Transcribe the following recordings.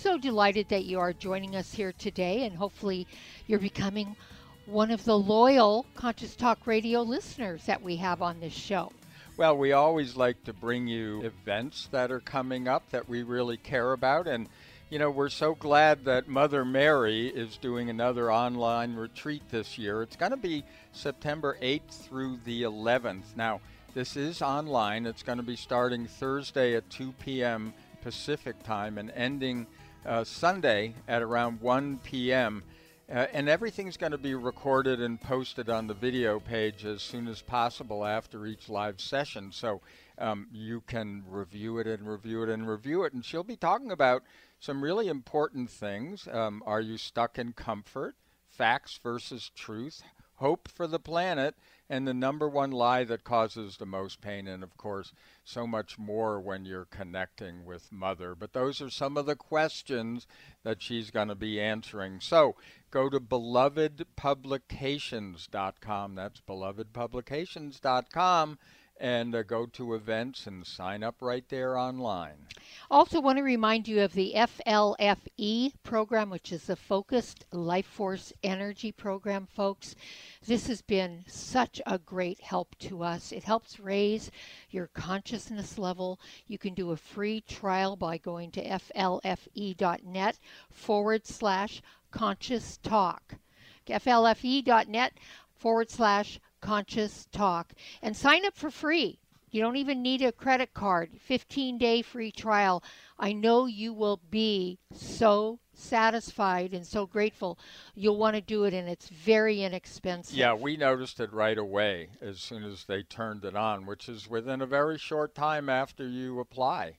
So delighted that you are joining us here today, and hopefully, you're becoming one of the loyal Conscious Talk Radio listeners that we have on this show. Well, we always like to bring you events that are coming up that we really care about. And, you know, we're so glad that Mother Mary is doing another online retreat this year. It's going to be September 8th through the 11th. Now, this is online. It's going to be starting Thursday at 2 p.m. Pacific time and ending uh, Sunday at around 1 p.m. Uh, and everything's going to be recorded and posted on the video page as soon as possible after each live session. So um, you can review it and review it and review it. And she'll be talking about some really important things. Um, are you stuck in comfort? Facts versus truth? Hope for the planet? And the number one lie that causes the most pain, and of course, so much more when you're connecting with Mother. But those are some of the questions that she's going to be answering. So go to belovedpublications.com. That's belovedpublications.com and uh, go to events and sign up right there online. Also, want to remind you of the FLFE program, which is the Focused Life Force Energy Program, folks. This has been such a great help to us. It helps raise your consciousness level. You can do a free trial by going to flfe.net forward slash conscious talk. flfe.net forward slash Conscious Talk and sign up for free. You don't even need a credit card. 15 day free trial. I know you will be so satisfied and so grateful. You'll want to do it, and it's very inexpensive. Yeah, we noticed it right away as soon as they turned it on, which is within a very short time after you apply.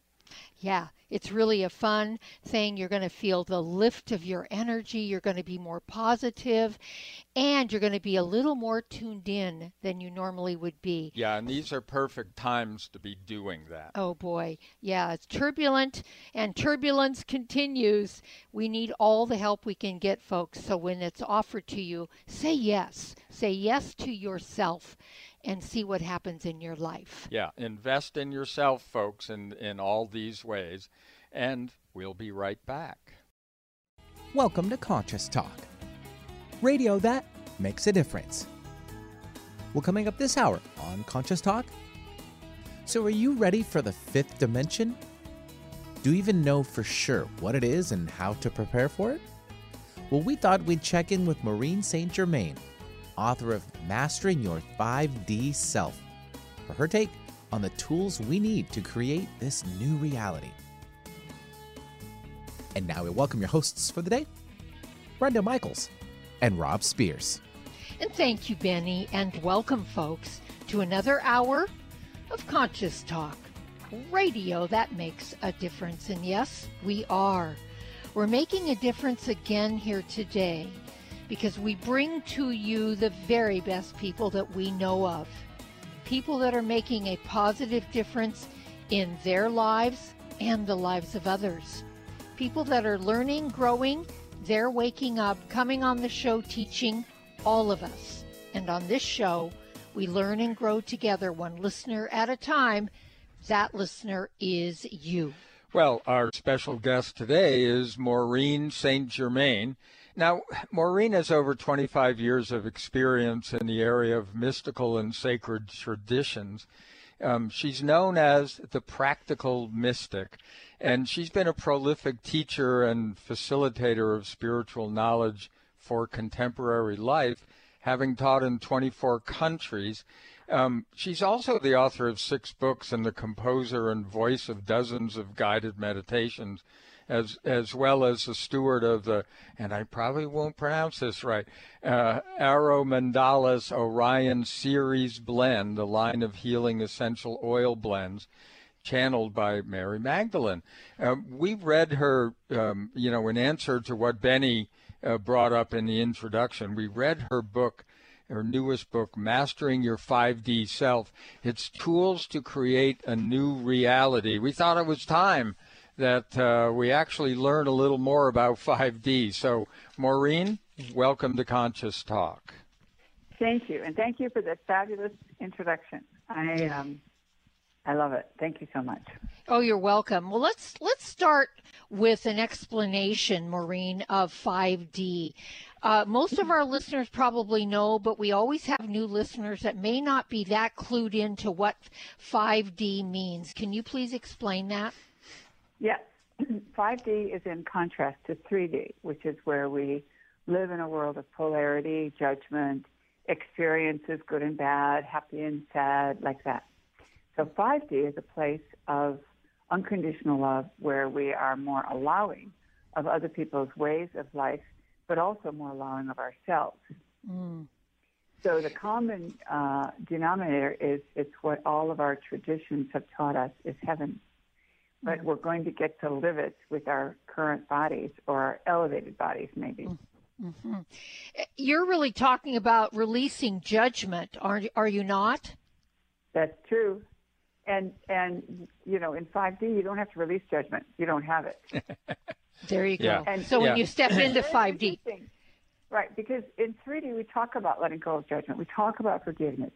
Yeah, it's really a fun thing. You're going to feel the lift of your energy. You're going to be more positive, and you're going to be a little more tuned in than you normally would be. Yeah, and these are perfect times to be doing that. Oh, boy. Yeah, it's turbulent, and turbulence continues. We need all the help we can get, folks. So when it's offered to you, say yes. Say yes to yourself and see what happens in your life. Yeah, invest in yourself, folks, in, in all these ways, and we'll be right back. Welcome to Conscious Talk, radio that makes a difference. Well, coming up this hour on Conscious Talk. So, are you ready for the fifth dimension? Do you even know for sure what it is and how to prepare for it? Well, we thought we'd check in with Maureen St. Germain author of Mastering Your 5D Self, for her take on the tools we need to create this new reality. And now we welcome your hosts for the day, Brenda Michaels and Rob Spears. And thank you, Benny, and welcome, folks, to another hour of Conscious Talk, radio that makes a difference. And yes, we are. We're making a difference again here today because we bring to you the very best people that we know of. People that are making a positive difference in their lives and the lives of others. People that are learning, growing, they're waking up, coming on the show, teaching all of us. And on this show, we learn and grow together, one listener at a time. That listener is you. Well, our special guest today is Maureen St. Germain. Now, Maureen has over 25 years of experience in the area of mystical and sacred traditions. Um, she's known as the practical mystic, and she's been a prolific teacher and facilitator of spiritual knowledge for contemporary life, having taught in 24 countries. Um, she's also the author of six books and the composer and voice of dozens of guided meditations as as well as the steward of the, and I probably won't pronounce this right, uh, AroMandalas Orion Series Blend, the line of healing essential oil blends channeled by Mary Magdalene. Uh, we read her, um, you know, in answer to what Benny uh, brought up in the introduction. We read her book, her newest book, Mastering Your 5D Self. It's tools to create a new reality. We thought it was time that uh, we actually learn a little more about 5D. So, Maureen, welcome to Conscious Talk. Thank you, and thank you for that fabulous introduction. I um, I love it. Thank you so much. Oh, you're welcome. Well, let's let's start with an explanation, Maureen, of 5D. Uh, most of our listeners probably know, but we always have new listeners that may not be that clued into what 5D means. Can you please explain that? Yes. 5D is in contrast to 3D, which is where we live in a world of polarity, judgment, experiences, good and bad, happy and sad, like that. So 5D is a place of unconditional love where we are more allowing of other people's ways of life, but also more allowing of ourselves. Mm. So the common uh, denominator is it's what all of our traditions have taught us is heaven. But we're going to get to live it with our current bodies or our elevated bodies, maybe. Mm. Mm-hmm. You're really talking about releasing judgment, are are you not? That's true. And and you know, in 5D, you don't have to release judgment. You don't have it. there you go. Yeah. And so yeah. when you step into 5D, right? Because in 3D, we talk about letting go of judgment. We talk about forgiveness.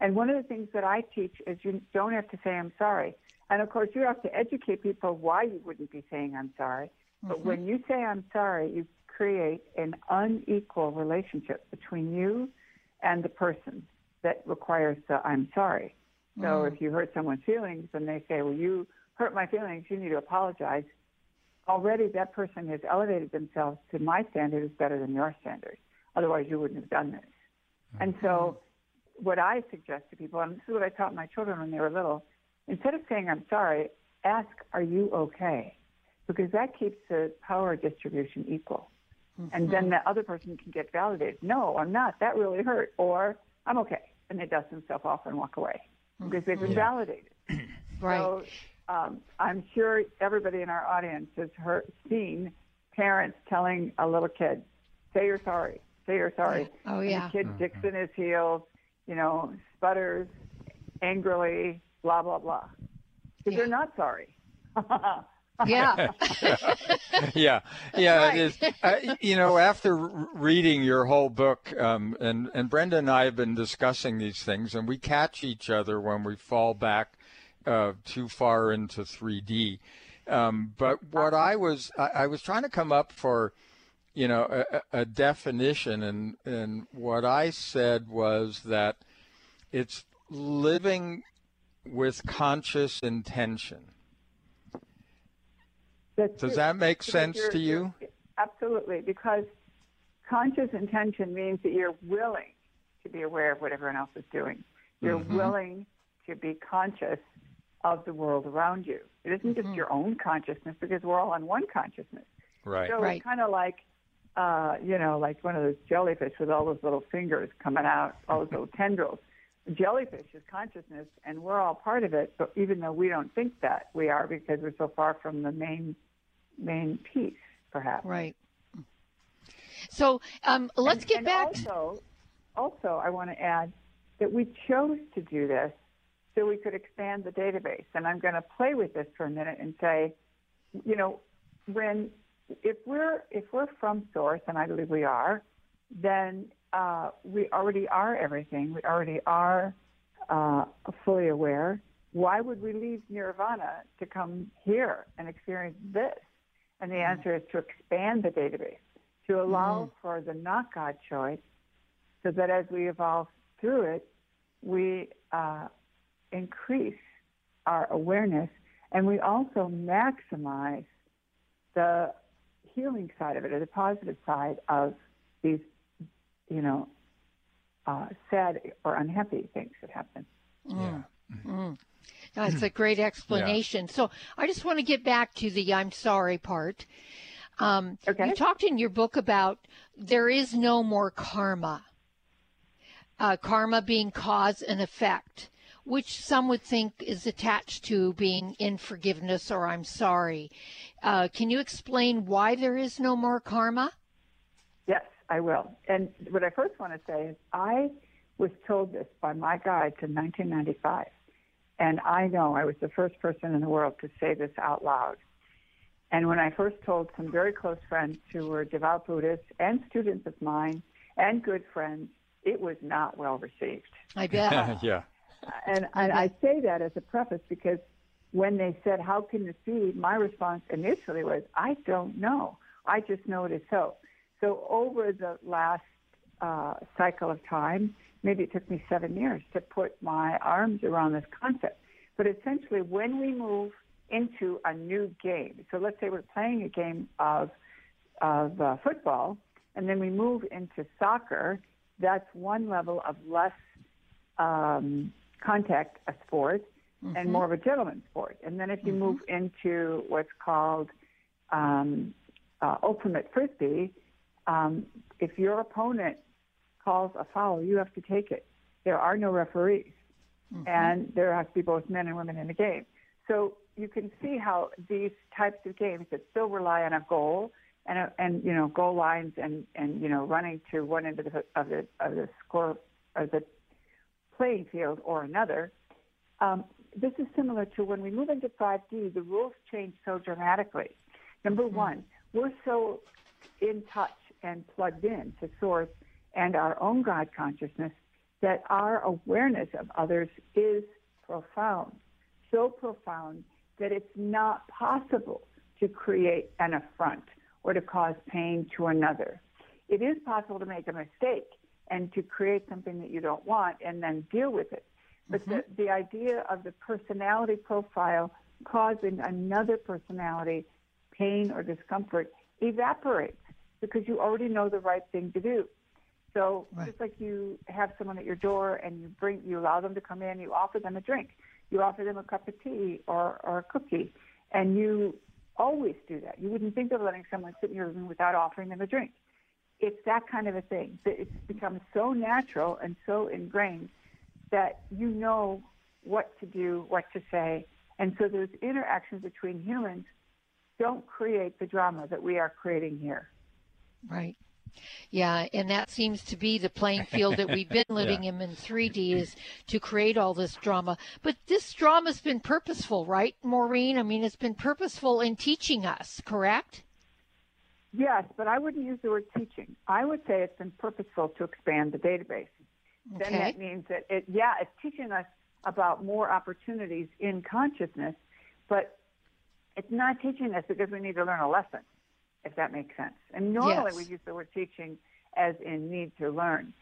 And one of the things that I teach is you don't have to say I'm sorry. And of course, you have to educate people why you wouldn't be saying I'm sorry. But mm-hmm. when you say I'm sorry, you create an unequal relationship between you and the person that requires the I'm sorry. So mm. if you hurt someone's feelings and they say, well, you hurt my feelings, you need to apologize, already that person has elevated themselves to my standard is better than your standard. Otherwise, you wouldn't have done this. Mm-hmm. And so what I suggest to people, and this is what I taught my children when they were little, instead of saying, I'm sorry, ask, are you okay? Because that keeps the power distribution equal. Mm-hmm. And then the other person can get validated. No, I'm not. That really hurt. Or I'm okay. And they dust themselves off and walk away because they've been yeah. validated. right. So um, I'm sure everybody in our audience has heard, seen parents telling a little kid, say you're sorry, say you're sorry. Oh, yeah. And the kid mm-hmm. digs in his heels, you know, sputters angrily, blah, blah, blah. Because yeah. they're not sorry. Yeah. yeah. Yeah. Right. Uh, you know, after reading your whole book, um, and, and Brenda and I have been discussing these things, and we catch each other when we fall back uh, too far into 3D. Um, but what I was, I, I, was trying to come up for, you know, a, a definition, and, and what I said was that it's living with conscious intention that's Does true. that make because sense to you? Absolutely, because conscious intention means that you're willing to be aware of what everyone else is doing. You're mm-hmm. willing to be conscious of the world around you. It isn't mm-hmm. just your own consciousness because we're all on one consciousness. Right. So right. it's kind of like, uh, you know, like one of those jellyfish with all those little fingers coming out, all those little tendrils. Jellyfish is consciousness, and we're all part of it. But even though we don't think that we are, because we're so far from the main main piece, perhaps. Right. So um, let's and, get and back. Also, also, I want to add that we chose to do this so we could expand the database. And I'm going to play with this for a minute and say, you know, when if we're if we're from source, and I believe we are, then uh, we already are everything. We already are uh, fully aware. Why would we leave nirvana to come here and experience this? And the mm. answer is to expand the database, to allow mm. for the not God choice, so that as we evolve through it, we uh, increase our awareness and we also maximize the healing side of it, or the positive side of these, you know, uh, sad or unhappy things that happen. Mm. Yeah. Mm. That's a great explanation. Yeah. So I just want to get back to the I'm sorry part. Um, okay. You talked in your book about there is no more karma. Uh, karma being cause and effect, which some would think is attached to being in forgiveness or I'm sorry. Uh, can you explain why there is no more karma? Yes, I will. And what I first want to say is I was told this by my guide in 1995. And I know I was the first person in the world to say this out loud. And when I first told some very close friends who were devout Buddhists and students of mine and good friends, it was not well received. I bet. yeah. Uh, and, and I say that as a preface because when they said, How can this be? My response initially was, I don't know. I just know it is so. So over the last uh, cycle of time, maybe it took me seven years to put my arms around this concept. But essentially, when we move into a new game, so let's say we're playing a game of of uh, football, and then we move into soccer. That's one level of less um, contact a sport mm-hmm. and more of a gentleman's sport. And then if you mm-hmm. move into what's called um, uh, ultimate frisbee, um, if your opponent calls a foul, you have to take it. There are no referees, mm-hmm. and there has to be both men and women in the game. So you can see how these types of games that still rely on a goal and a, and you know goal lines and and you know running to one end of the of the of the score of the playing field or another. Um, this is similar to when we move into 5D, the rules change so dramatically. Number mm-hmm. one, we're so in touch and plugged in to source and our own God consciousness that our awareness of others is profound. So profound that it's not possible to create an affront or to cause pain to another. It is possible to make a mistake and to create something that you don't want and then deal with it. But mm-hmm. the, the idea of the personality profile causing another personality pain or discomfort evaporates because you already know the right thing to do. So right. just like you have someone at your door and you bring you allow them to come in, you offer them a drink, you offer them a cup of tea or, or a cookie, and you always do that. You wouldn't think of letting someone sit in your room without offering them a drink. It's that kind of a thing. It's become so natural and so ingrained that you know what to do, what to say. And so those interactions between humans don't create the drama that we are creating here. Right. Yeah, and that seems to be the playing field that we've been living yeah. in in 3D is to create all this drama. But this drama's been purposeful, right, Maureen? I mean, it's been purposeful in teaching us, correct? Yes, but I wouldn't use the word teaching. I would say it's been purposeful to expand the database. Okay. Then that means that it, yeah, it's teaching us about more opportunities in consciousness, but it's not teaching us because we need to learn a lesson if that makes sense. And normally yes. we use the word teaching as in need to learn.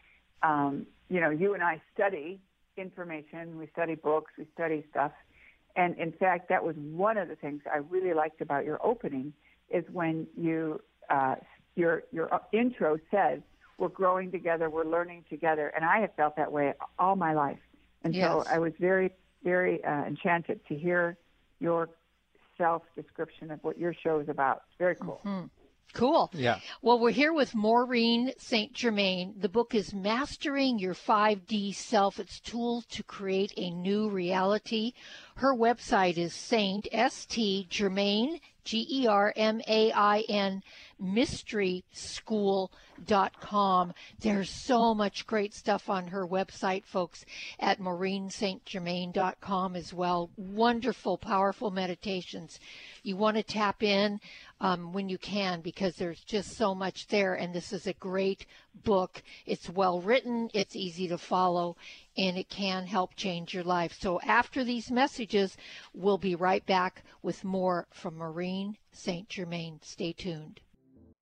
Um, you know, you and I study information, we study books, we study stuff. And in fact, that was one of the things I really liked about your opening is when you uh, your your intro says we're growing together, we're learning together, and I have felt that way all my life. And yes. so I was very very uh, enchanted to hear your self description of what your show is about. It's very cool. Mm-hmm. Cool. Yeah. Well, we're here with Maureen St. Germain. The book is Mastering Your 5D Self. It's tools to create a new reality. Her website is Saint S T Germain G E R M A I N mysteryschool.com. There's so much great stuff on her website, folks, at maureenstgermain.com as well. Wonderful, powerful meditations. You want to tap in um, when you can because there's just so much there. And this is a great book. It's well written, it's easy to follow, and it can help change your life. So after these messages, we'll be right back with more from Maureen St. Germain. Stay tuned.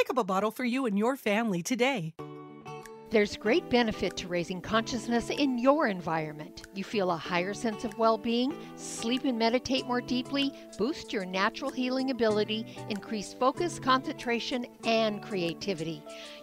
Pick up a bottle for you and your family today. There's great benefit to raising consciousness in your environment. You feel a higher sense of well being, sleep and meditate more deeply, boost your natural healing ability, increase focus, concentration, and creativity.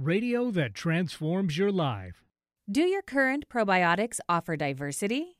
radio that transforms your life. Do your current probiotics offer diversity?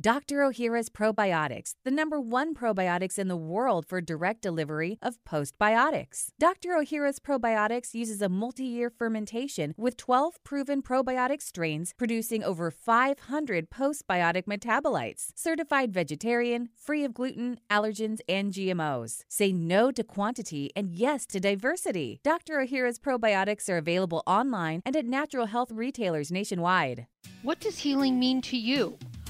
Dr. Ohhira's Probiotics, the number one probiotics in the world for direct delivery of postbiotics. Dr. Ohhira's Probiotics uses a multi year fermentation with 12 proven probiotic strains producing over 500 postbiotic metabolites. Certified vegetarian, free of gluten, allergens, and GMOs. Say no to quantity and yes to diversity. Dr. Ohhira's Probiotics are available online and at natural health retailers nationwide. What does healing mean to you?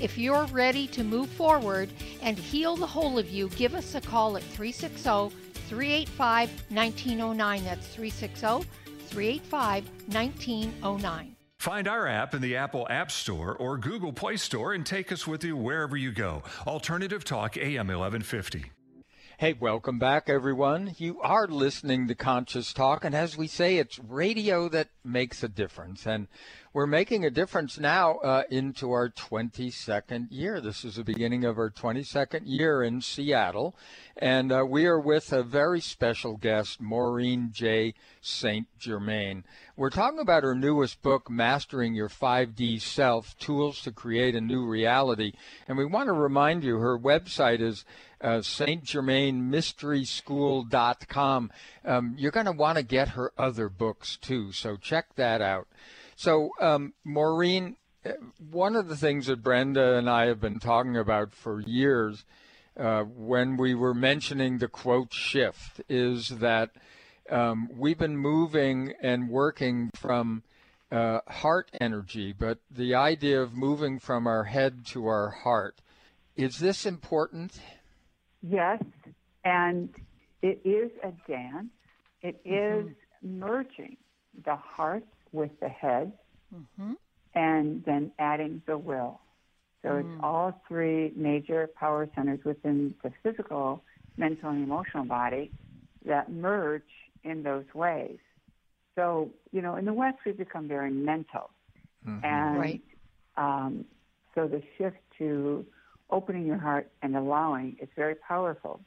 If you're ready to move forward and heal the whole of you, give us a call at 360 385 1909. That's 360 385 1909. Find our app in the Apple App Store or Google Play Store and take us with you wherever you go. Alternative Talk AM 1150. Hey, welcome back, everyone. You are listening to Conscious Talk, and as we say, it's radio that makes a difference. And we're making a difference now uh, into our 22nd year. This is the beginning of our 22nd year in Seattle. And uh, we are with a very special guest, Maureen J. St. Germain. We're talking about her newest book, Mastering Your 5D Self Tools to Create a New Reality. And we want to remind you her website is uh, stgermainmysteryschool.com. Um, you're going to want to get her other books too, so check that out. So, um, Maureen, uh, one of the things that Brenda and I have been talking about for years uh, when we were mentioning the quote shift is that um, we've been moving and working from uh, heart energy, but the idea of moving from our head to our heart. Is this important? Yes, and it is a dance. It Mm-hmm. is merging the heart with the head Mm-hmm. and then adding the will. So Mm. it's all three major power centers within the physical, mental, and emotional body that merge in those ways. So, you know, in the West, we've become very mental. And Right. um, so the shift to opening your heart and allowing is very powerful.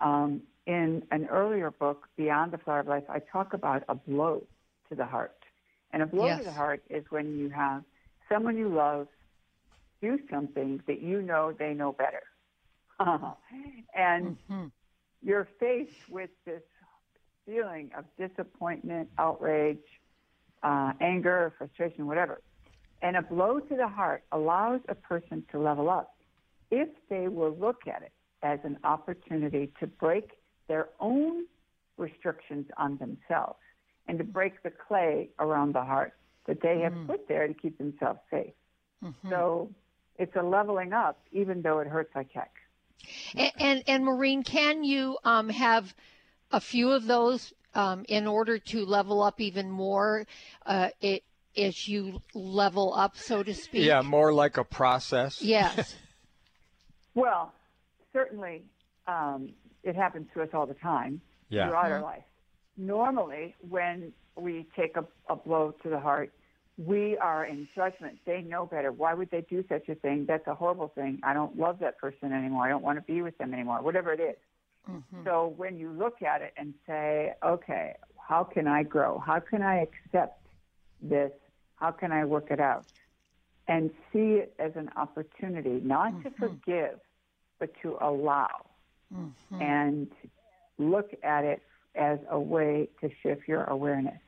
Um, in an earlier book, Beyond the Flower of Life, I talk about a blow to the heart. And a blow yes. to the heart is when you have someone you love do something that you know they know better. and mm-hmm. you're faced with this feeling of disappointment, outrage, uh, anger, frustration, whatever. And a blow to the heart allows a person to level up if they will look at it as an opportunity to break their own restrictions on themselves and to break the clay around the heart that they have mm. put there to keep themselves safe. Mm-hmm. So it's a leveling up, even though it hurts like heck. And and, and Maureen, can you um, have a few of those um, in order to level up even more? Uh, it, as you level up, so to speak. Yeah, more like a process. Yes. well, certainly, um, it happens to us all the time yeah. throughout mm-hmm. our life. Normally, when we take a, a blow to the heart, we are in judgment. They know better. Why would they do such a thing? That's a horrible thing. I don't love that person anymore. I don't want to be with them anymore, whatever it is. Mm-hmm. So when you look at it and say, okay, how can I grow? How can I accept this? How can I work it out? And see it as an opportunity, not mm-hmm. to forgive, but to allow. Mm-hmm. And look at it as a way to shift your awareness.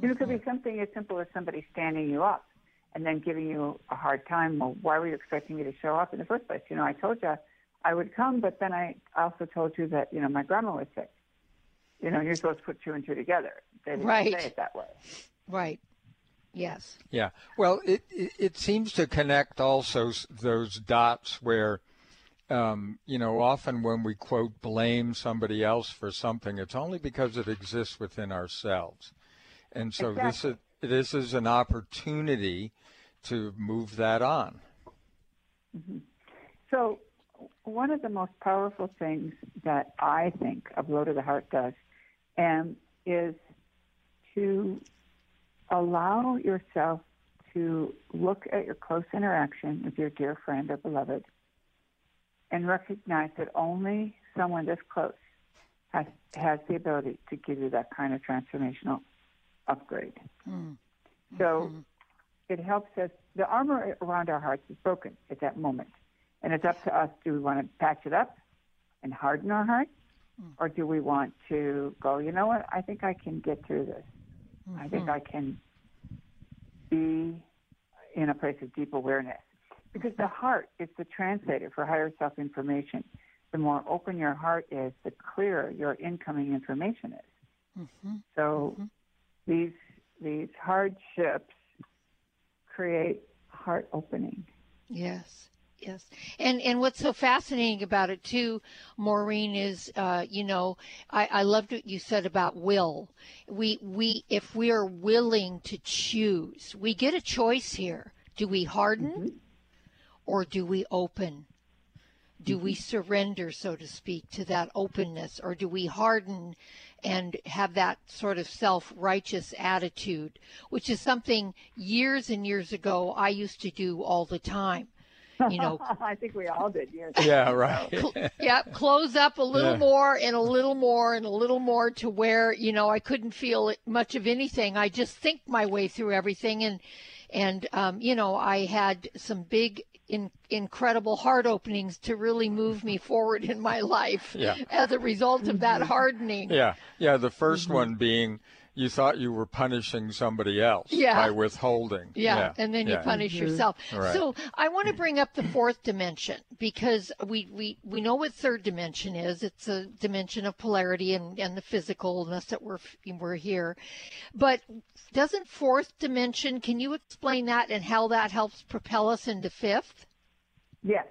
You know, it could be something as simple as somebody standing you up and then giving you a hard time. Well, why were you expecting me to show up in the first place? You know, I told you I would come, but then I also told you that, you know, my grandma was sick. You know, you're supposed to put two and two together. They didn't right. say it that way. Right. Yes. Yeah. Well, it, it, it seems to connect also those dots where, um, you know, often when we quote blame somebody else for something, it's only because it exists within ourselves. And so exactly. this is this is an opportunity to move that on. Mm-hmm. So one of the most powerful things that I think a blow to the heart does um, is to allow yourself to look at your close interaction with your dear friend or beloved and recognize that only someone this close has, has the ability to give you that kind of transformational upgrade. Mm. So mm-hmm. it helps us. The armor around our hearts is broken at that moment. And it's up to us do we want to patch it up and harden our hearts? Mm. Or do we want to go, you know what, I think I can get through this. Mm-hmm. I think. I can be in a place of deep awareness. Because the heart is the translator for higher self information. The more open your heart is, the clearer your incoming information is. Mm-hmm. So mm-hmm these these hardships create heart opening. Yes. Yes, and and what's so fascinating about it too, Maureen, is uh, you know I, I loved what you said about will. We we if we are willing to choose, we get a choice here. Do we harden, mm-hmm. or do we open? Do mm-hmm. we surrender, so to speak, to that openness, or do we harden and have that sort of self righteous attitude, which is something years and years ago I used to do all the time. You know, I think we all did years. Yeah, right. Cl- yeah, close up a little yeah. more and a little more and a little more to where you know I couldn't feel much of anything. I just think my way through everything, and and um, you know I had some big in, incredible heart openings to really move me forward in my life yeah. as a result of that hardening. Yeah, yeah. The 1st mm-hmm. one being you thought you were punishing somebody else yeah. by withholding. Yeah, yeah. and then you punish mm-hmm. yourself. Right. So I want to bring up the fourth dimension because we, we, we know what third dimension is. It's a dimension of polarity and, and the physicalness that we're, we're here. But doesn't fourth dimension, can you explain that and how that helps propel us into fifth? Yes.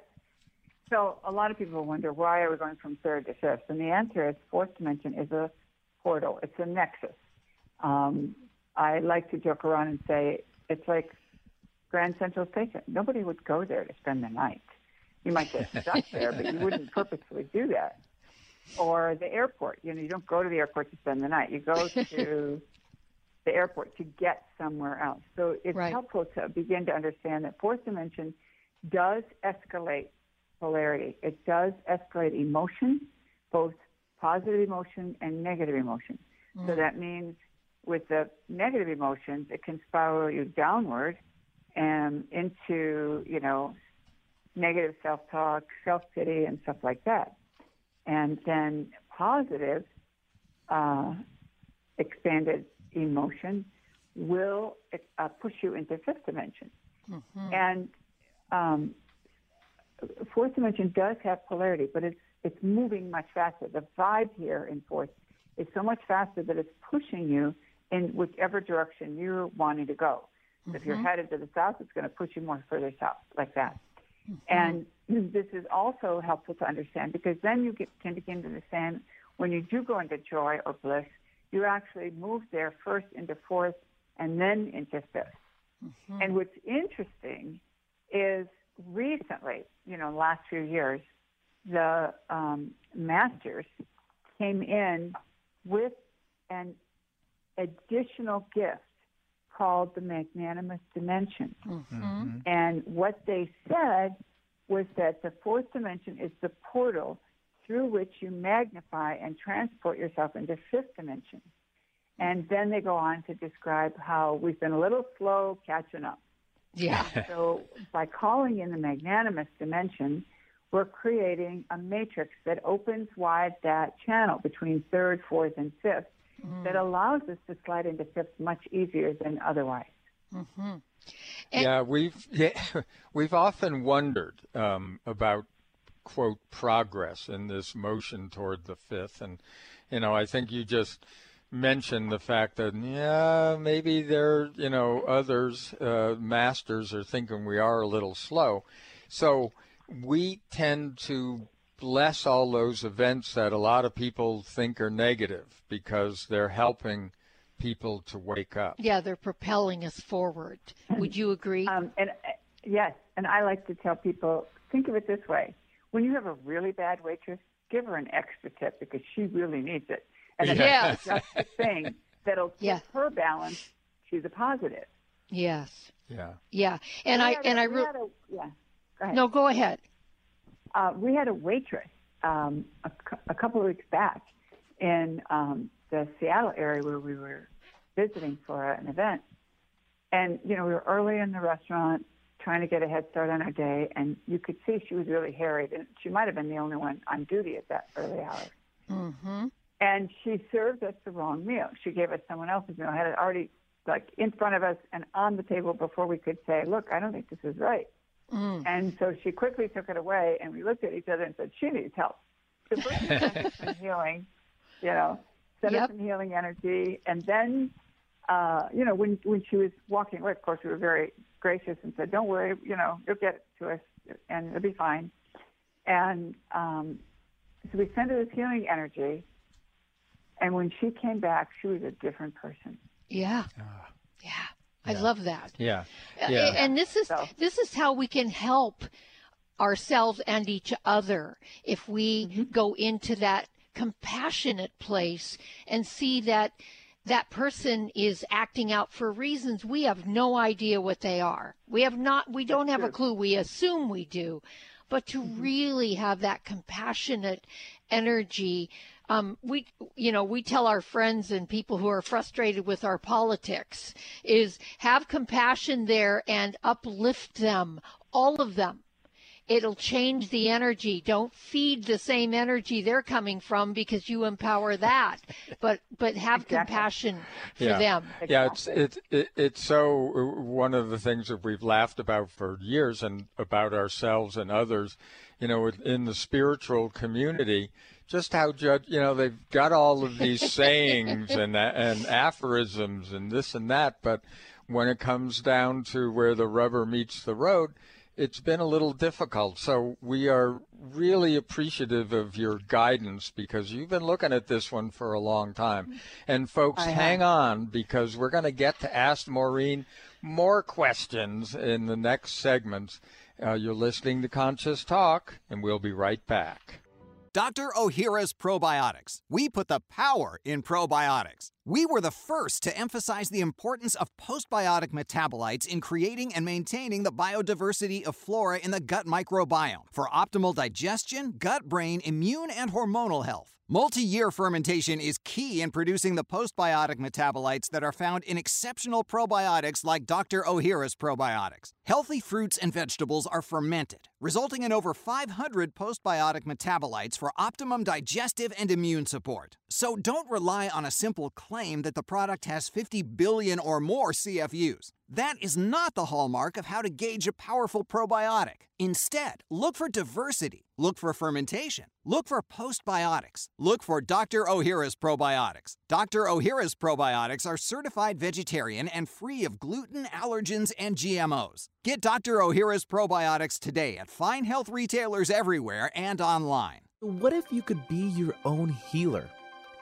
So a lot of people wonder why are we going from third to fifth? And the answer is fourth dimension is a portal. It's a nexus. Um, I like to joke around and say it's like Grand Central Station. Nobody would go there to spend the night. You might get stuck there, but you wouldn't purposefully do that. Or the airport. You know, you don't go to the airport to spend the night. You go to the airport to get somewhere else. So it's right. helpful to begin to understand that fourth dimension does escalate polarity. It does escalate emotion, both positive emotion and negative emotion. Mm. So that means with the negative emotions, it can spiral you downward and into, you know, negative self-talk, self-pity, and stuff like that. And then positive, uh, expanded emotion will uh, push you into fifth dimension. Mm-hmm. And um, fourth dimension does have polarity, but it's it's moving much faster. The vibe here in fourth is so much faster that it's pushing you in whichever direction you're wanting to go. Mm-hmm. If you're mm-hmm. headed to the south, it's going to push you more further south, like that. Mm-hmm. And this is also helpful to understand because then you get, can begin to understand when you do go into joy or bliss, you actually move there first into fourth and then into 5th mm-hmm. And what's interesting is recently, you know, last few years, the um, masters came in with an additional gift called the magnanimous dimension. Mm-hmm. And what they said was that the fourth dimension is the portal through which you magnify and transport yourself into fifth dimension. And then they go on to describe how we've been a little slow catching up. Yeah. so by calling in the magnanimous dimension, we're creating a matrix that opens wide that channel between third, fourth, and fifth mm. that allows us to slide into fifth much easier than otherwise. Mm-hmm. yeah, we've yeah, we've often wondered um, about quote progress in this motion toward the fifth, and you know I think you just mentioned the fact that yeah maybe there you know others uh, masters are thinking we are a little slow, so we tend to bless all those events that a lot of people think are negative because they're helping people to wake up. Yeah, they're propelling us forward. Would you agree? Um, and uh, yes, and I like to tell people think of it this way: when you have a really bad waitress, give her an extra tip because she really needs it. And yeah. that's the thing that'll keep yeah. her balance. She's a positive. Yes. Yeah. Yeah, and I and I re- yeah. Go no, go ahead. Uh, we had a waitress um, a, a, couple of weeks back in um, the Seattle area where we were visiting for an event, and you know we were early in the restaurant trying to get a head start on our day, and you could see she was really harried, and she might have been the only one on duty at that early hour. Mm-hmm. And she served us the wrong meal. She gave us someone else's meal, had it already like in front of us and on the table before we could say, "Look, I don't think this is right." Mm. And so she quickly took it away, and we looked at each other and said, "She needs help." So first, she sent us some healing, you know, sent yep. us some healing energy, and then, uh, you know, when when she was walking away, of course, we were very gracious and said, "Don't worry, you know, you'll get it to us, and it'll be fine." And um, so we sent her this healing energy, and when she came back, she was a different person. Yeah. Uh, yeah. I love that. Yeah. Yeah. And this is so. this is how we can help ourselves and each other if we mm-hmm. go into that compassionate place and see that that person is acting out for reasons we have no idea what they are. We have not we don't have a clue. We assume we do. But to mm-hmm. really have that compassionate energy um, we you know we tell our friends and people who are frustrated with our politics is have compassion there and uplift them all of them it'll change the energy don't feed the same energy they're coming from because you empower that but but have exactly. compassion for yeah. them yeah it's it's it, it's so uh, one of the things that we've laughed about for years and about ourselves and others you know in the spiritual community just how judge you know they've got all of these sayings and and aphorisms and this and that but when it comes down to where the rubber meets the road it's been a little difficult. So we are really appreciative of your guidance because you've been looking at this one for a long time. And folks hang on because we're going to get to ask maureen more questions in the next segments uh, you're listening to conscious talk and we'll be right back Dr. Ohhira's Probiotics. We put the power in probiotics. We were the first to emphasize the importance of postbiotic metabolites in creating and maintaining the biodiversity of flora in the gut microbiome for optimal digestion, gut brain, immune, and hormonal health. Multi year fermentation is key in producing the postbiotic metabolites that are found in exceptional probiotics like Dr. Ohhira's probiotics. Healthy fruits and vegetables are fermented, resulting in over 500 postbiotic metabolites for optimum digestive and immune support. So don't rely on a simple claim that the product has 50 billion or more CFUs. That is not the hallmark of how to gauge a powerful probiotic. Instead, look for diversity, look for fermentation, look for postbiotics, look for Dr. Ohhira's probiotics. Dr. Ohhira's probiotics are certified vegetarian and free of gluten, allergens, and GMOs. Get Dr. Ohhira's probiotics today at fine health retailers everywhere and online. What if you could be your own healer?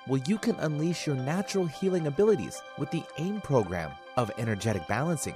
Well, you can unleash your natural healing abilities with the AIM program of energetic balancing.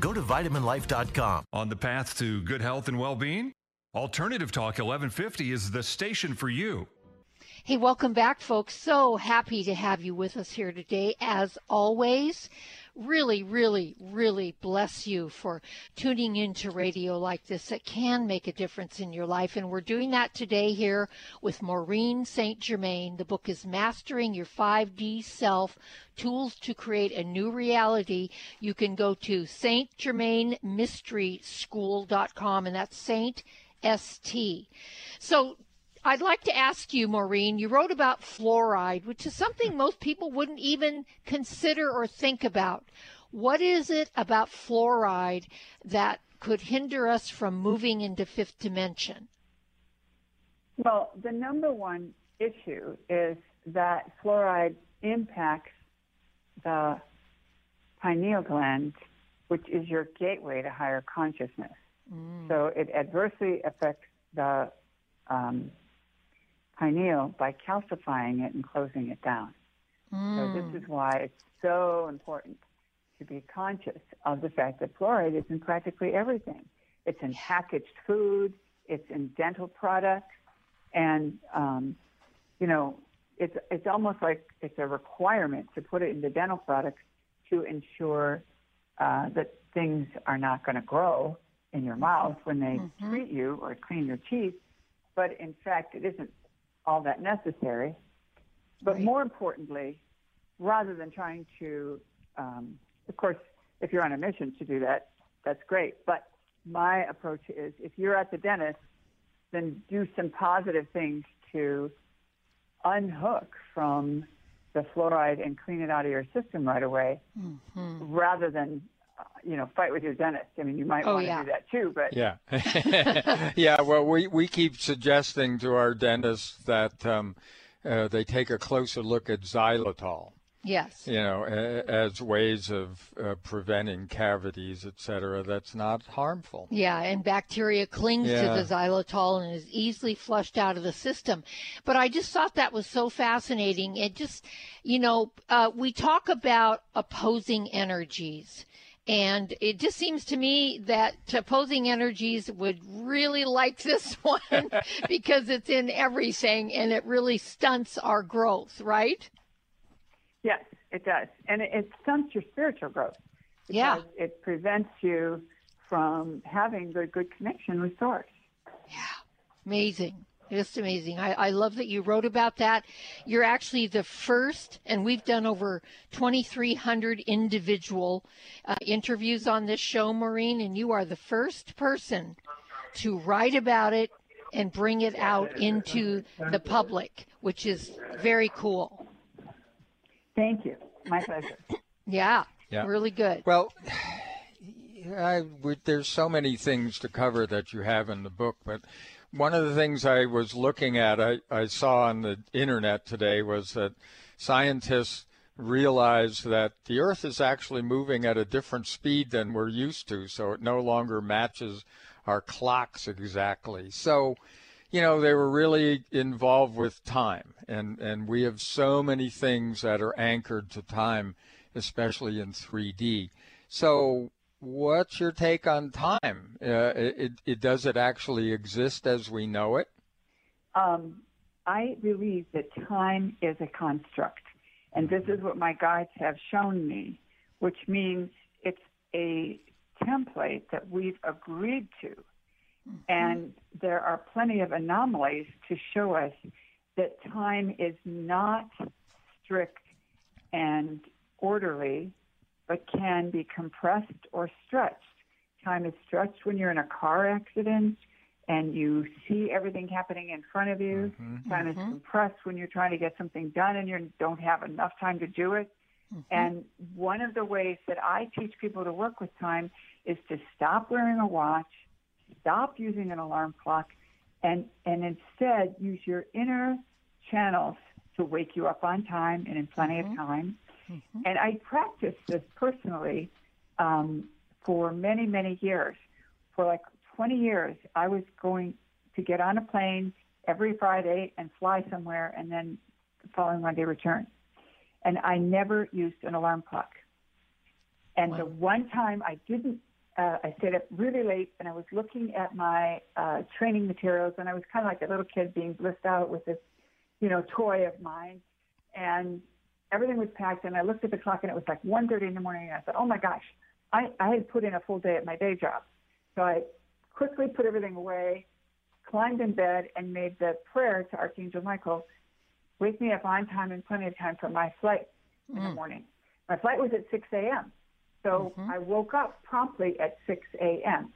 Go to vitaminlife.com. On the path to good health and well being? Alternative Talk 1150 is the station for you. Hey, welcome back, folks. So happy to have you with us here today, as always really, really, really bless you for tuning into radio like this. It can make a difference in your life. And we're doing that today here with Maureen St. Germain. The book is Mastering Your 5D Self Tools to Create a New Reality. You can go to Saint Germain stgermainmysteryschool.com, and that's Saint ST. So I'd like to ask you, Maureen, you wrote about fluoride, which is something most people wouldn't even consider or think about. What is it about fluoride that could hinder us from moving into fifth dimension? Well, the number one issue is that fluoride impacts the pineal gland, which is your gateway to higher consciousness. Mm. So it adversely affects the um, pineal by calcifying it and closing it down. Mm. So this is why it's so important to be conscious of the fact that fluoride is in practically everything. It's in packaged food, it's in dental products, and um, you know, it's it's almost like it's a requirement to put it in the dental products to ensure uh, that things are not going to grow in your mouth when they mm-hmm. treat you or clean your teeth. But in fact, it isn't all that necessary. But right. more importantly, rather than trying to, um, of course, if you're on a mission to do that, that's great. But my approach is if you're at the dentist, then do some positive things to unhook from the fluoride and clean it out of your system right away mm-hmm. rather than you know fight with your dentist i mean you might oh, want to yeah. do that too but yeah yeah well we we keep suggesting to our dentists that um, uh, they take a closer look at xylitol Yes. You know, as ways of uh, preventing cavities, et cetera, that's not harmful. Yeah, and bacteria clings yeah. to the xylitol and is easily flushed out of the system. But I just thought that was so fascinating. It just, you know, uh, we talk about opposing energies. And it just seems to me that opposing energies would really like this one because it's in everything and it really stunts our growth, right? Yes, it does. And it, it stunts your spiritual growth. Yeah. It prevents you from having the good connection with Source. Yeah. Amazing. Just amazing. I, I love that you wrote about that. You're actually the first, and we've done over 2,300 individual uh, interviews on this show, Maureen, and you are the first person to write about it and bring it out into the public, which is very cool. Thank you. My pleasure. Yeah. Yeah. Really good. Well, I, there's so many things to cover that you have in the book, but one of the things I was looking at, I, I saw on the internet today, was that scientists realize that the Earth is actually moving at a different speed than we're used to, so it no longer matches our clocks exactly. So, you know, they were really involved with time. And, and we have so many things that are anchored to time, especially in 3D. So, what's your take on time? Uh, it, it, does it actually exist as we know it? Um, I believe that time is a construct. And this is what my guides have shown me, which means it's a template that we've agreed to Mm-hmm. And there are plenty of anomalies to show us that time is not strict and orderly, but can be compressed or stretched. Time is stretched when you're in a car accident and you see everything happening in front of you. Mm-hmm. Time mm-hmm. is compressed when you're trying to get something done and you don't have enough time to do it. Mm-hmm. And one of the ways that I teach people to work with time is to stop wearing a watch stop using an alarm clock and, and instead use your inner channels to wake you up on time and in plenty mm-hmm. of time. Mm-hmm. And I practiced this personally um, for many, many years. For like 20 years, I was going to get on a plane every Friday and fly somewhere and then the following Monday return. And I never used an alarm clock. And wow. the one time I didn't uh, I stayed up really late and I was looking at my uh, training materials and I was kind of like a little kid being blissed out with this, you know, toy of mine. And everything was packed and I looked at the clock and it was like 1.30 in the morning and I said, oh my gosh, I, I had put in a full day at my day job. So I quickly put everything away, climbed in bed and made the prayer to Archangel Michael, wake me up on time and plenty of time for my flight mm. in the mm. morning. My flight was at 6 a.m. So mm-hmm. I woke up promptly at 6 a.m.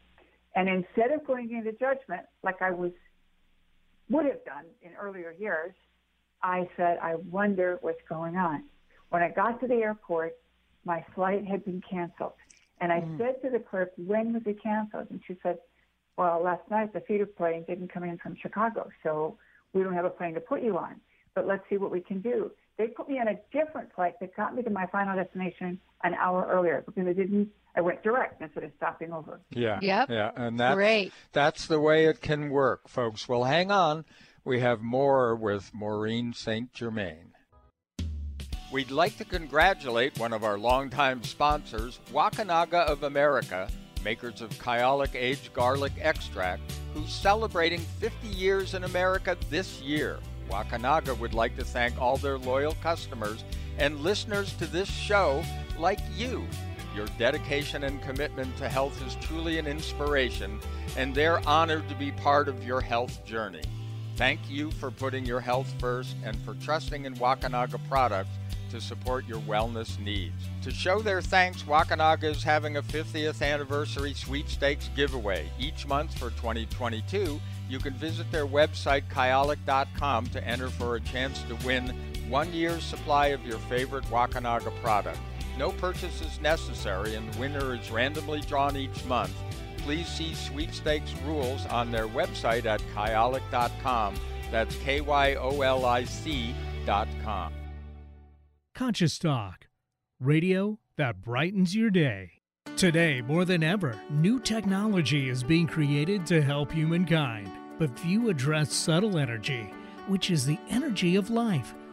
And instead of going into judgment like I was would have done in earlier years, I said, I wonder what's going on. When I got to the airport, my flight had been canceled. And I mm. said to the clerk, when was it canceled? And she said, well, last night the feeder plane didn't come in from Chicago, so we don't have a plane to put you on. but let's see what we can do. They put me on a different flight that got me to my final destination an hour earlier because I didn't. I went direct instead of stopping over. Yeah. Yep. Yeah, and that's Great. that's the way it can work, folks. Well, hang on. We have more with Maureen St. Germain. We'd like to congratulate one of our longtime sponsors, Wakunaga of America, makers of Kyolic Aged Garlic Extract, who's celebrating 50 years in America this year. Wakunaga would like to thank all their loyal customers and listeners to this show like you. Your dedication and commitment to health is truly an inspiration, and they're honored to be part of your health journey. Thank you for putting your health first and for trusting in Wakunaga products to support your wellness needs. To show their thanks, Wakunaga is having a 50th anniversary sweepstakes giveaway. Each month for 2022, you can visit their website, kyolic.com, to enter for a chance to win one year's supply of your favorite Wakunaga product. No purchase is necessary, and the winner is randomly drawn each month. Please see sweepstakes rules on their website at kyolic.com. That's K Y O L I C.com. Conscious Talk, radio that brightens your day. Today, more than ever, new technology is being created to help humankind. But few address subtle energy, which is the energy of life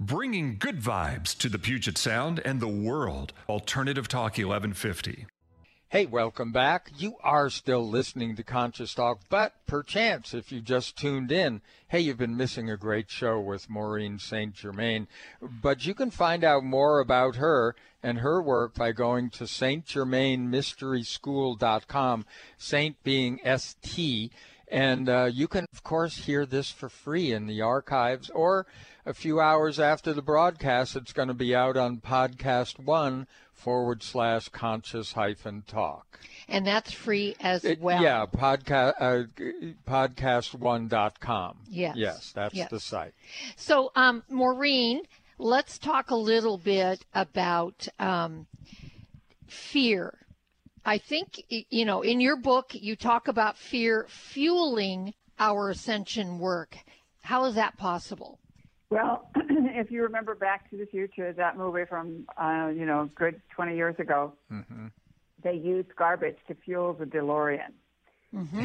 Bringing good vibes to the Puget Sound and the world. Alternative Talk 1150. Hey, welcome back. You are still listening to Conscious Talk, but perchance if you just tuned in, hey, you've been missing a great show with Maureen St. Germain. But you can find out more about her and her work by going to stgermainmysteryschool.com, Saint being S T. And uh, you can, of course, hear this for free in the archives or a few hours after the broadcast. It's going to be out on Podcast One forward slash conscious hyphen talk. And that's free as It- well. yeah, podcast, uh, podcast1.com. Yes. Yes, that's Yes. the site. So, um, Maureen, let's talk a little bit about um, fear. I think, you know, in your book, you talk about fear fueling our ascension work. How is that possible? Well, if you remember Back to the Future, that movie from uh, you know, good 20 years ago, Mm-hmm. they used garbage to fuel the DeLorean.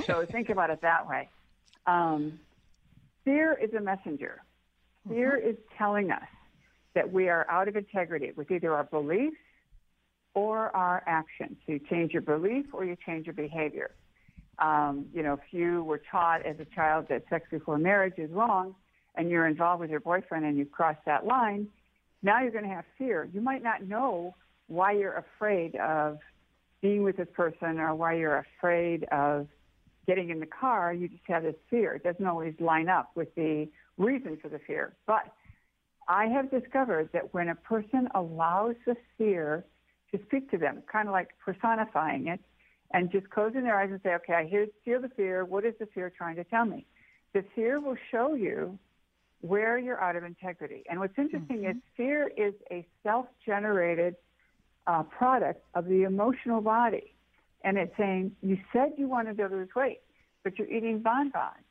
So think about it that way. Um, fear is a messenger. Fear is telling us that we are out of integrity with either our beliefs or our actions. So you change your belief or you change your behavior. Um, you know, if you were taught as a child that sex before marriage is wrong, and you're involved with your boyfriend and you cross that line, now you're going to have fear. You might not know why you're afraid of being with this person or why you're afraid of getting in the car. You just have this fear. It doesn't always line up with the reason for the fear. But I have discovered that when a person allows the fear to speak to them, kind of like personifying it, and just closing their eyes and say, okay, I hear, feel the fear. What is the fear trying to tell me? The fear will show you where you're out of integrity. And what's interesting is fear is a self-generated uh, product of the emotional body. And it's saying, you said you wanted to lose weight, but you're eating bonbons.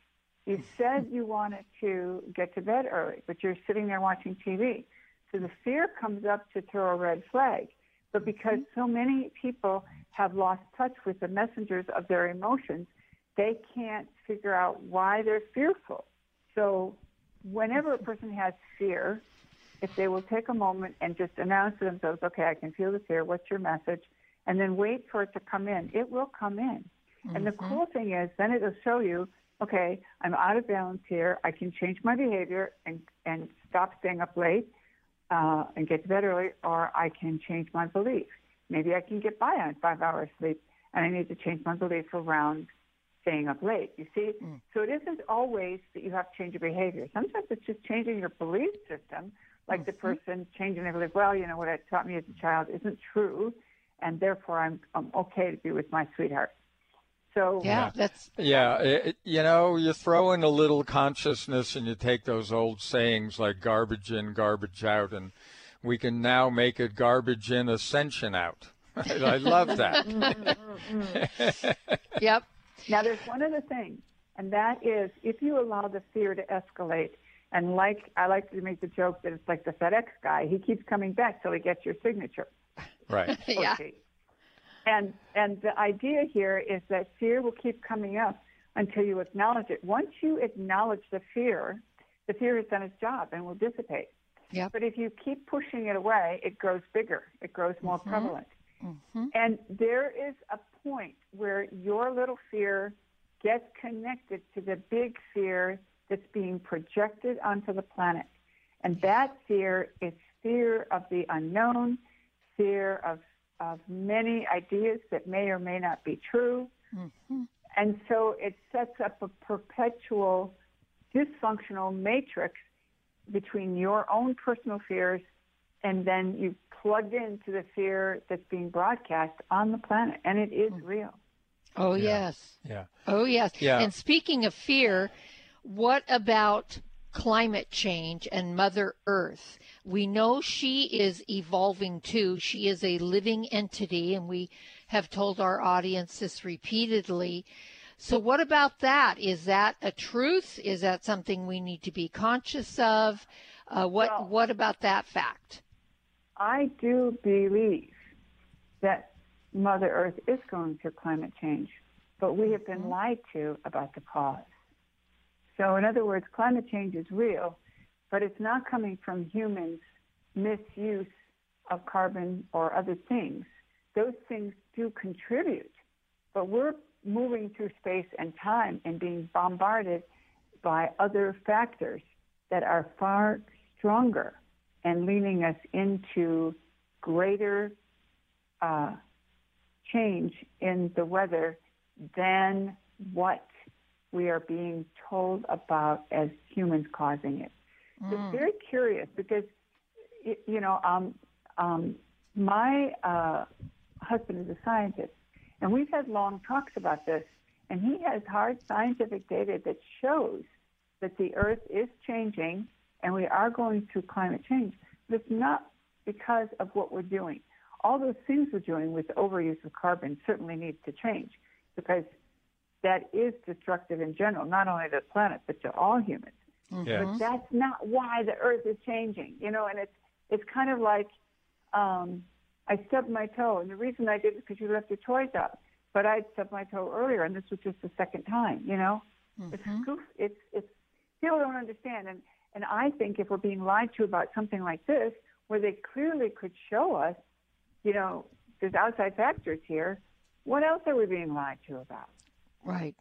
You said you wanted to get to bed early, but you're sitting there watching TV. So the fear comes up to throw a red flag. But because so many people have lost touch with the messengers of their emotions, they can't figure out why they're fearful. So whenever a person has fear, if they will take a moment and just announce to themselves, okay, I can feel the fear, what's your message? and then wait for it to come in. It will come in. Mm-hmm. And the mm-hmm. cool thing is, then it'll show you, okay, I'm out of balance here. I can change my behavior and, and stop staying up late uh, and get to bed early, or I can change my belief. Maybe I can get by on five hours sleep, and I need to change my belief around staying up late. You see? Mm. So it isn't always that you have to change your behavior. Sometimes it's just changing your belief system, like mm-hmm. the person changing their belief. Well, you know, what it taught me as a child isn't true, and therefore I'm, I'm okay to be with my sweetheart. So yeah, that's yeah. It, you know, you throw in a little consciousness, and you take those old sayings like "garbage in, garbage out," and we can now make it "garbage in, ascension out." I love that. Mm, mm, mm, yep. Now, there's one other thing, and that is if you allow the fear to escalate, and like I like to make the joke that it's like the FedEx guy, he keeps coming back till he gets your signature. Right. yeah. And and the idea here is that fear will keep coming up until you acknowledge it. Once you acknowledge the fear, the fear has done its job and will dissipate. Yep. But if you keep pushing it away, it grows bigger. It grows more mm-hmm. prevalent. Mm-hmm. And there is a point where your little fear gets connected to the big fear that's being projected onto the planet. And that fear is fear of the unknown, fear of, of many ideas that may or may not be true. Mm-hmm. And so it sets up a perpetual dysfunctional matrix between your own personal fears and then you plugged into the fear that's being broadcast on the planet, and it is hmm. real. Oh, yeah. yes. Yeah. Oh, yes. Yeah. And speaking of fear, what about climate change and Mother Earth? We know she is evolving too. She is a living entity, and we have told our audience this repeatedly. So, what about that? Is that a truth? Is that something we need to be conscious of? Uh, what well, What about that fact? I do believe that Mother Earth is going through climate change, but we have been mm-hmm. lied to about the cause. So, in other words, climate change is real, but it's not coming from humans' misuse of carbon or other things. Those things do contribute, but we're moving through space and time and being bombarded by other factors that are far stronger and leading us into greater uh, change in the weather than what we are being told about as humans causing it. Mm. It's very curious because, you know, um, um, my uh, husband is a scientist, and we've had long talks about this, and he has hard scientific data that shows that the Earth is changing and we are going through climate change. But it's not because of what we're doing. All those things we're doing with overuse of carbon certainly needs to change because that is destructive in general, not only to the planet but to all humans. Mm-hmm. But that's not why the Earth is changing, you know. And it's it's kind of like um, I stubbed my toe, and the reason I did is because you left your toys out. But I'd stubbed my toe earlier, and this was just the second time, you know. Mm-hmm. It's It's it's people don't understand, and and I think if we're being lied to about something like this, where they clearly could show us, you know, there's outside factors here, what else are we being lied to about? Right.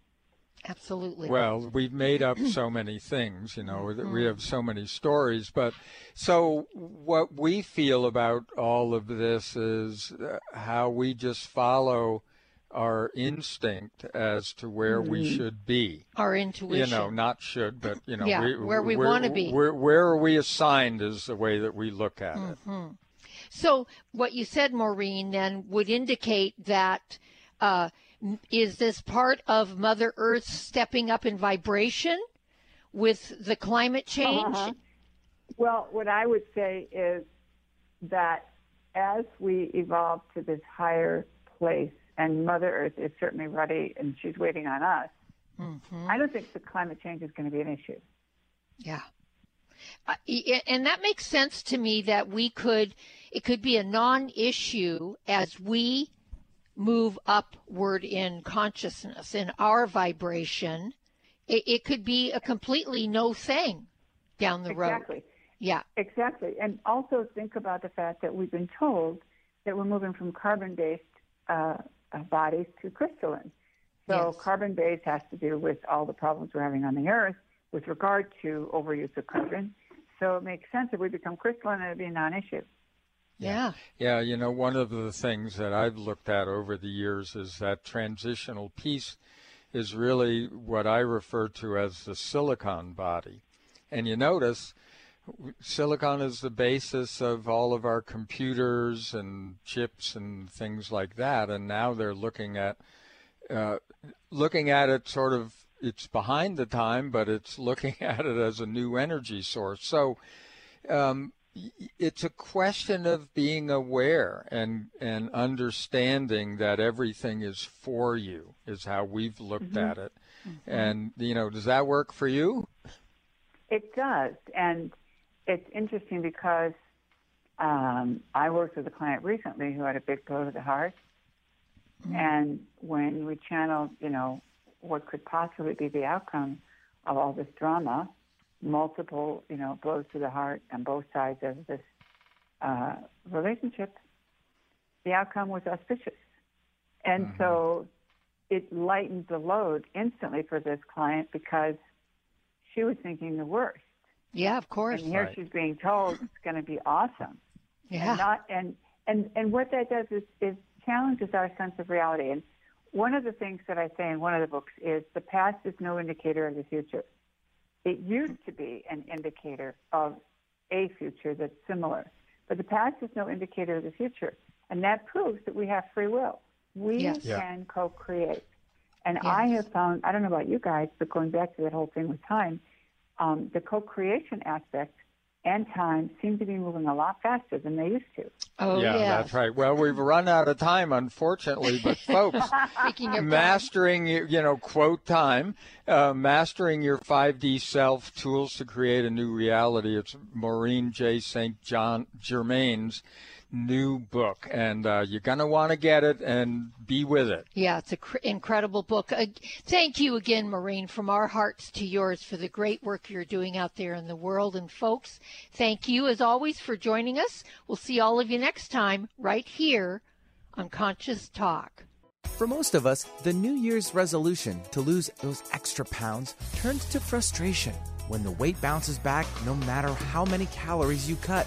Absolutely. Well, we've made up so many things, you know, mm-hmm. we have so many stories. But so what we feel about all of this is uh, how we just follow our instinct as to where mm-hmm. we should be. Our intuition. You know, not should, but you know, yeah, we, where we want to be. Where, where are we assigned is the way that we look at mm-hmm. it. So what you said, Maureen, then would indicate that uh, is this part of Mother Earth stepping up in vibration with the climate change? Uh-huh. Well, what I would say is that as we evolve to this higher place and Mother Earth is certainly ready and she's waiting on us. Mm-hmm. I don't think the climate change is going to be an issue. Yeah. Uh, and that makes sense to me that we could, it could be a non issue as we move upward in consciousness, in our vibration. It, it could be a completely no thing down the exactly. road. Exactly. Yeah. Exactly. And also think about the fact that we've been told that we're moving from carbon based uh, uh, bodies to crystalline. So Yes. carbon based has to do with all the problems we're having on the earth with regard to overuse of carbon. So it makes sense if we become crystalline, it'd be a non-issue. Yeah. Yeah, you know, one of the things that I've looked at over the years is that transitional piece is really what I refer to as the silicon body. And you notice silicon is the basis of all of our computers and chips and things like that. And now they're looking at uh, looking at it sort of it's behind the time, but it's looking at it as a new energy source. So um, it's a question of being aware and and understanding that everything is for you is how we've looked Mhm. at it. And you know, does that work for you? It does, and it's interesting because um, I worked with a client recently who had a big blow to the heart, and when we channeled, you know, what could possibly be the outcome of all this drama, multiple, you know, blows to the heart on both sides of this uh, relationship, the outcome was auspicious, and so it lightened the load instantly for this client because she was thinking the worst. Yeah, of course. And here she's being told it's going to be awesome. Yeah. And not and and and what that does is is challenges our sense of reality. And one of the things that I say in one of the books is the past is no indicator of the future. It used to be an indicator of a future that's similar, but the past is no indicator of the future, and that proves that we have free will. We Yes. Yeah. can co-create. And I have found, I don't know about you guys, but going back to that whole thing with time, um, the co-creation aspect and time seem to be moving a lot faster than they used to. Oh, yeah, yes. that's right. Well, we've run out of time, unfortunately, but folks, Speaking of mastering you you know quote time uh, mastering your 5d self tools to create a new reality it's maureen j st john germain's new book and uh, you're going to want to get it and be with it Yeah, it's an cr- incredible book. Uh, thank you again, Maureen, from our hearts to yours for the great work you're doing out there in the world. And folks, thank you as always for joining us. We'll see all of you next time right here on Conscious Talk. For most of us, the New Year's resolution to lose those extra pounds turns to frustration when the weight bounces back no matter how many calories you cut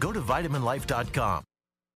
Go to vitaminlife.com